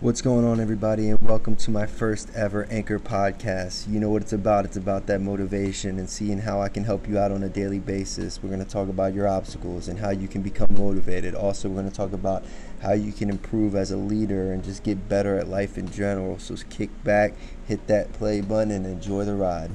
What's going on, everybody, and welcome to my first ever Anchor podcast. You know what it's about. It's about that motivation and seeing how I can help you out on a daily basis. We're going to talk about your obstacles and how you can become motivated. Also, we're going to talk about how you can improve as a leader and just get better at life in general. So kick back, hit that play button, and enjoy the ride.